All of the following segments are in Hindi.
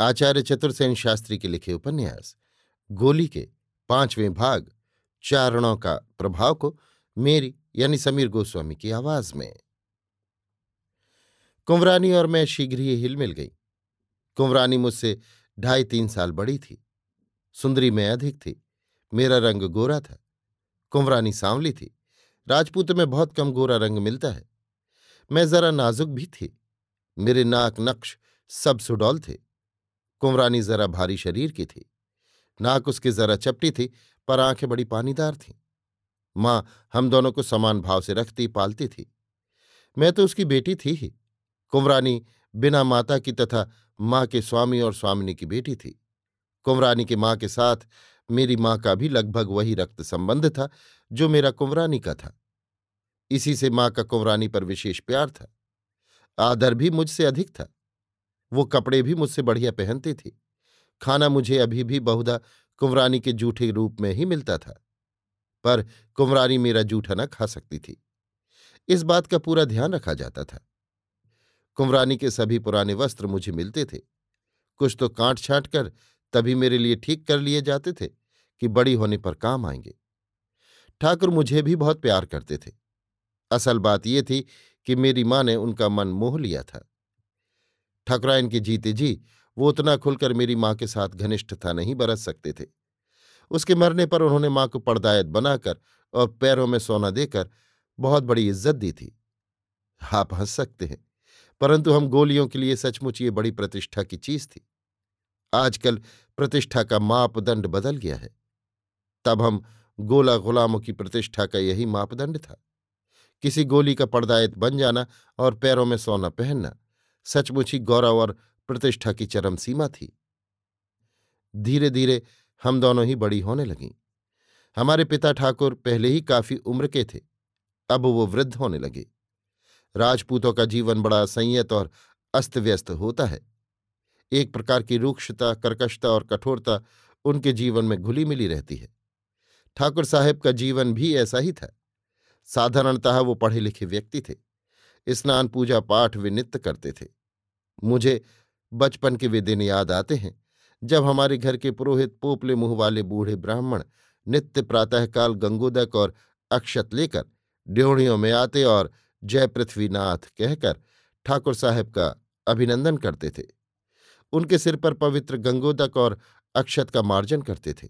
आचार्य चतुर्सेन शास्त्री के लिखे उपन्यास, गोली के पाँचवें भाग, चारणों का प्रभाव को मेरी यानी समीर गोस्वामी की आवाज़ में। कुंवरानी और मैं शीघ्र ही हिल मिल गई। कुंवरानी मुझसे ढाई तीन साल बड़ी थी। सुंदरी में अधिक थी। मेरा रंग गोरा था। कुंवरानी सांवली थी। राजपूत में बहुत कम गोरा रंग मिलता है। मैं जरा नाजुक भी थी। मेरे नाक नक्श सब सुडौल थे। कुंवरानी जरा भारी शरीर की थी। नाक उसकी जरा चपटी थी, पर आँखें बड़ी पानीदार थीं। माँ, हम दोनों को समान भाव से रखती, पालती थी। मैं तो उसकी बेटी थी ही। कुंवरानी बिना माता की तथा माँ के स्वामी और स्वामिनी की बेटी थी। कुंवरानी की माँ के साथ मेरी माँ का भी लगभग वही रक्त संबंध था, जो मेरा कुंवरानी का था। इसी से माँ का कुंवरानी पर विशेष प्यार था। आदर भी मुझसे अधिक था। वो कपड़े भी मुझसे बढ़िया पहनती थी। खाना मुझे अभी भी बहुधा कुंवरानी के जूठे रूप में ही मिलता था, पर कुंवरानी मेरा जूठा न खा सकती थी। इस बात का पूरा ध्यान रखा जाता था। कुंवरानी के सभी पुराने वस्त्र मुझे मिलते थे। कुछ तो काट छांट कर तभी मेरे लिए ठीक कर लिए जाते थे कि बड़ी होने पर काम आएँगे। ठाकुर मुझे भी बहुत प्यार करते थे। असल बात यह थी कि मेरी माँ ने उनका मन मोह लिया था। ठकुराइन के जीते जी, वो उतना खुलकर मेरी माँ के साथ घनिष्ठता नहीं बरत सकते थे। उसके मरने पर उन्होंने माँ को पड़दायत बनाकर और पैरों में सोना देकर बहुत बड़ी इज़्ज़त दी थी। आप हंस सकते हैं, परंतु हम गोलियों के लिए सचमुच ये बड़ी प्रतिष्ठा की चीज़ थी। आजकल प्रतिष्ठा का मापदंड बदल गया है। तब हम गोला गुलामों की प्रतिष्ठा का यही मापदंड था। किसी गोली का पर्दायत बन जाना और पैरों में सोना पहनना सचमुच ही गौरव और प्रतिष्ठा की चरम सीमा थी। धीरे धीरे हम दोनों ही बड़ी होने लगीं। हमारे पिता ठाकुर पहले ही काफ़ी उम्र के थे, अब वो वृद्ध होने लगे। राजपूतों का जीवन बड़ा संयत और अस्त व्यस्त होता है। एक प्रकार की रूक्षता, कर्कशता और कठोरता उनके जीवन में घुली मिली रहती है। ठाकुर साहेब का जीवन भी ऐसा ही था। साधारणतः वो पढ़े लिखे व्यक्ति थे। स्नान, पूजा, पाठ वे नित्य करते थे। मुझे बचपन के वे दिन याद आते हैं, जब हमारे घर के पुरोहित पोपले मुँह वाले बूढ़े ब्राह्मण नित्य प्रातःकाल गंगोदक और अक्षत लेकर ड्योढ़ियों में आते और जय पृथ्वीनाथ कहकर ठाकुर साहब का अभिनंदन करते थे। उनके सिर पर पवित्र गंगोदक और अक्षत का मार्जन करते थे।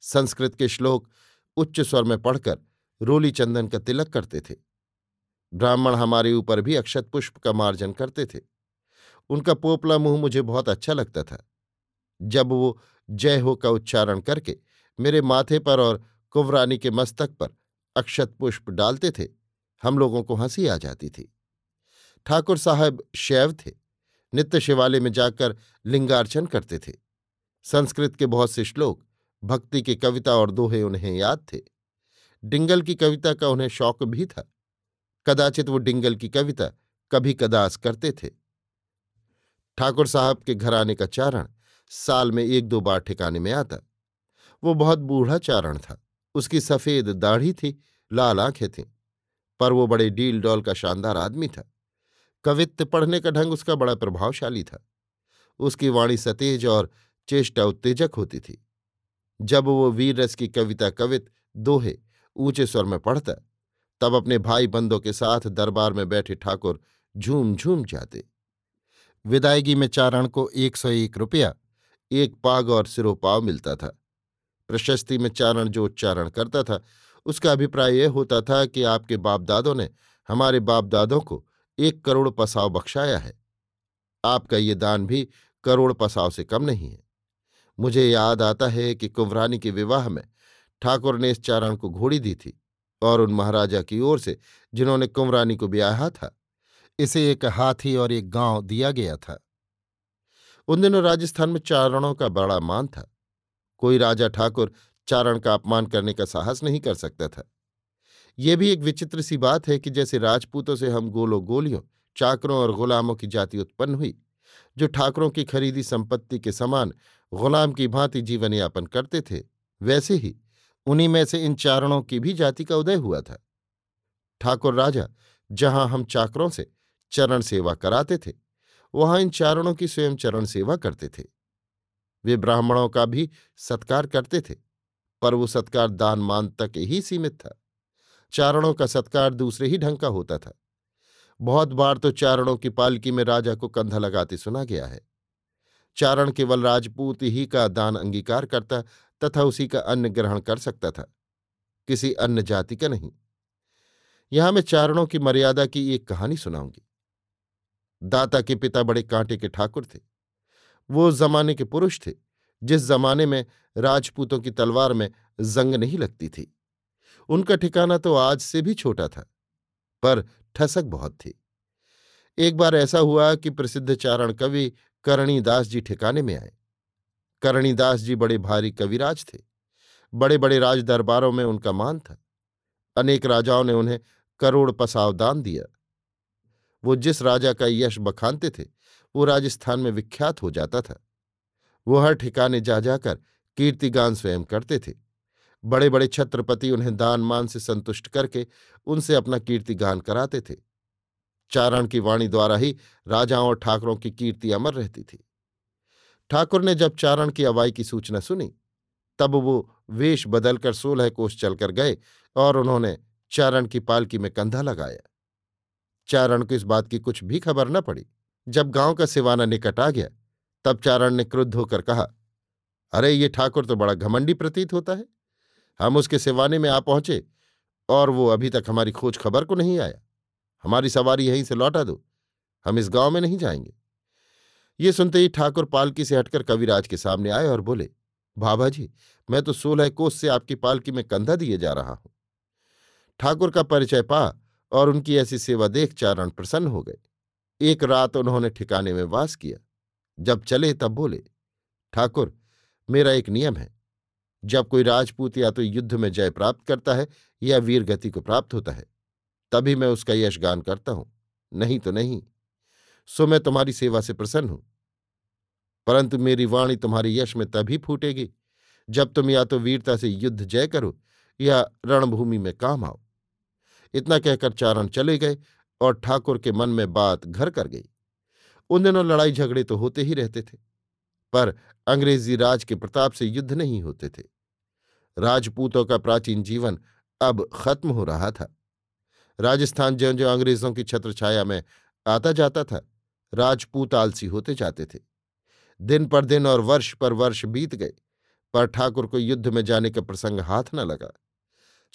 संस्कृत के श्लोक उच्च स्वर में पढ़कर रोली चंदन का तिलक करते थे। ब्राह्मण हमारे ऊपर भी अक्षत पुष्प का मार्जन करते थे। उनका पोपला मुँह मुझे बहुत अच्छा लगता था। जब वो जय हो का उच्चारण करके मेरे माथे पर और कुंवरानी के मस्तक पर अक्षत पुष्प डालते थे, हम लोगों को हँसी आ जाती थी। ठाकुर साहब शैव थे, नित्य शिवालय में जाकर लिंगार्चन करते थे। संस्कृत के बहुत से श्लोक, भक्ति की कविता और दोहे उन्हें याद थे। डिंगल की कविता का उन्हें शौक भी था। कदाचित वो डिंगल की कविता कभी कदास करते थे। ठाकुर साहब के घर आने का चारण साल में एक दो बार ठिकाने में आता। वो बहुत बूढ़ा चारण था। उसकी सफ़ेद दाढ़ी थी, लाल आँखें थीं, पर वो बड़े डील डॉल का शानदार आदमी था। कवित्त पढ़ने का ढंग उसका बड़ा प्रभावशाली था। उसकी वाणी सतेज और चेष्टा उत्तेजक होती थी। जब वो वीर रस की कविता कवित दोहे ऊँचे स्वर में पढ़ता, तब अपने भाई बंदों के साथ दरबार में बैठे ठाकुर झूम झूम जाते। विदायगी में चारण को एक सौ एक रुपया, एक पाग और सिरोपाव मिलता था। प्रशस्ति में चारण जो उच्चारण करता था, उसका अभिप्राय यह होता था कि आपके बाप दादों ने हमारे बाप दादों को एक करोड़ पसाव बख्शाया है। आपका ये दान भी करोड़ पसाव से कम नहीं है। मुझे याद आता है कि कुंवरानी के विवाह में ठाकुर ने इस चारण को घोड़ी दी थी और उन महाराजा की ओर से जिन्होंने कुंवरानी को ब्याहा था इसे एक हाथी और एक गाँव दिया गया था। उन दिनों राजस्थान में चारणों का बड़ा मान था। कोई राजा ठाकुर चारण का अपमान करने का साहस नहीं कर सकता था। यह भी एक विचित्र सी बात है कि जैसे राजपूतों से हम गोलो गोलियों चाकरों और गुलामों की जाति उत्पन्न हुई, जो ठाकुरों की खरीदी संपत्ति के समान गुलाम की भांति जीवन यापन करते थे, वैसे ही उन्हीं में से इन चारणों की भी जाति का उदय हुआ था। ठाकुर राजा, जहाँ हम चाकरों से चरण सेवा कराते थे। वहाँ इन चारणों की स्वयं चरण सेवा करते थे। वे ब्राह्मणों का भी सत्कार करते थे, पर वो सत्कार दान मान तक ही सीमित था। चारणों का सत्कार दूसरे ही ढंग का होता था। बहुत बार तो चारणों की पालकी में राजा को कंधा लगाते सुना गया है। चारण केवल राजपूत ही का दान अंगीकार करता तथा उसी का अन्न ग्रहण कर सकता था, किसी अन्य जाति का नहीं। यहाँ मैं चारणों की मर्यादा की एक कहानी सुनाऊँगी। दाता के पिता बड़े कांटे के ठाकुर थे। वो जमाने के पुरुष थे, जिस जमाने में राजपूतों की तलवार में जंग नहीं लगती थी। उनका ठिकाना तो आज से भी छोटा था, पर ठसक बहुत थी। एक बार ऐसा हुआ कि प्रसिद्ध चारण कवि करणीदास जी ठिकाने में आए। करणीदास जी बड़े भारी कविराज थे। बड़े बड़े राज दरबारों में उनका मान था। अनेक राजाओं ने उन्हें करोड़ पसाव दान दिया। वो जिस राजा का यश बखानते थे, वो राजस्थान में विख्यात हो जाता था। वो हर ठिकाने जा जाकर कीर्तिगान स्वयं करते थे। बड़े बड़े छत्रपति उन्हें दान मान से संतुष्ट करके उनसे अपना कीर्तिगान कराते थे। चारण की वाणी द्वारा ही राजाओं और ठाकरों की कीर्ति अमर रहती थी। ठाकुर ने जब चारण की अवाई की सूचना सुनी, तब वो वेश बदलकर सोलह कोष चलकर गए और उन्होंने चारण की पालकी में कंधा लगाया। चारण को इस बात की कुछ भी खबर न पड़ी। जब गाँव का सिवाना निकट आ गया, तब चारण ने क्रुद्ध होकर कहा, अरे, ये ठाकुर तो बड़ा घमंडी प्रतीत होता है। हम उसके सिवाने में आ पहुँचे और वो अभी तक हमारी खोज खबर को नहीं आया। हमारी सवारी यहीं से लौटा दो, हम इस गाँव में नहीं जाएँगे। ये सुनते ही ठाकुर पालकी से हटकर कविराज के सामने आए और बोले, बाबा जी, मैं तो सोलह कोस से आपकी पालकी में कंधा दिए जा रहा हूँ। ठाकुर का परिचय पा और उनकी ऐसी सेवा देख चारण प्रसन्न हो गए। एक रात उन्होंने ठिकाने में वास किया। जब चले तब बोले, ठाकुर, मेरा एक नियम है। जब कोई राजपूत या तो युद्ध में जय प्राप्त करता है या वीर गति को प्राप्त होता है, तभी मैं उसका यशगान करता हूँ। नहीं तो नहीं, सो मैं तुम्हारी सेवा से प्रसन्न हूँ। परंतु मेरी वाणी तुम्हारे यश में तभी फूटेगी जब तुम या तो वीरता से युद्ध जय करो या रणभूमि में काम आओ। इतना कहकर चारण चले गए और ठाकुर के मन में बात घर कर गई। उन दिनों लड़ाई झगड़े तो होते ही रहते थे, पर अंग्रेज़ी राज के प्रताप से युद्ध नहीं होते थे। राजपूतों का प्राचीन जीवन अब खत्म हो रहा था। राजस्थान ज्यो ज्यो अंग्रेज़ों की छत्र छाया में आता जाता था, राजपूत आलसी होते जाते थे। दिन पर दिन और वर्ष पर वर्ष बीत गए, पर ठाकुर को युद्ध में जाने का प्रसंग हाथ न लगा।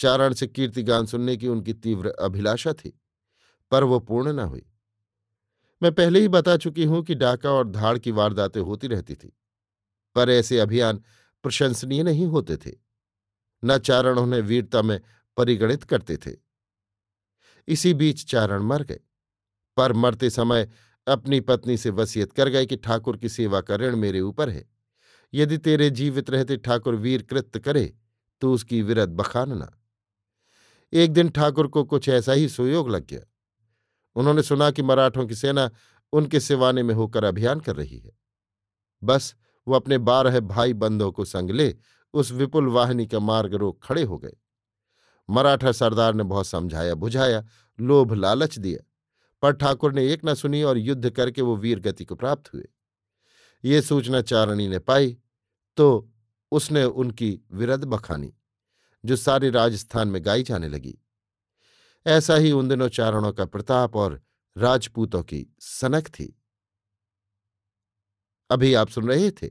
चारण से कीर्तिगान सुनने की उनकी तीव्र अभिलाषा थी, पर वो पूर्ण न हुई। मैं पहले ही बता चुकी हूँ कि डाका और धाड़ की वारदातें होती रहती थी, पर ऐसे अभियान प्रशंसनीय नहीं होते थे। न चारण उन्हें वीरता में परिगणित करते थे। इसी बीच चारण मर गए, पर मरते समय अपनी पत्नी से वसीयत कर गए कि ठाकुर की सेवा का ऋण मेरे ऊपर है। यदि तेरे जीवित रहते ठाकुर वीर कृत्य करे तो उसकी विरत बखानना एक दिन ठाकुर को कुछ ऐसा ही सुयोग लग गया। उन्होंने सुना कि मराठों की सेना उनके सिवाने में होकर अभियान कर रही है। बस वो अपने बारह भाई बंदों को संग ले उस विपुल वाहिनी का मार्ग रोक खड़े हो गए। मराठा सरदार ने बहुत समझाया बुझाया, लोभ लालच दिया, पर ठाकुर ने एक न सुनी और युद्ध करके वो वीर गति को प्राप्त हुए। ये सूचना चारणी ने पाई तो उसने उनकी विरद बखानी। जो सारे राजस्थान में गाई जाने लगी। ऐसा ही उन दिनों चारणों का प्रताप और राजपूतों की सनक थी। अभी आप सुन रहे थे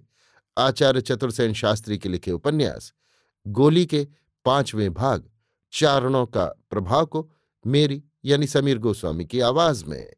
आचार्य चतुर्सेन शास्त्री के लिखे उपन्यास, गोली के पाँचवें भाग, चारणों का प्रभाव को मेरी यानी समीर गोस्वामी की आवाज़ में।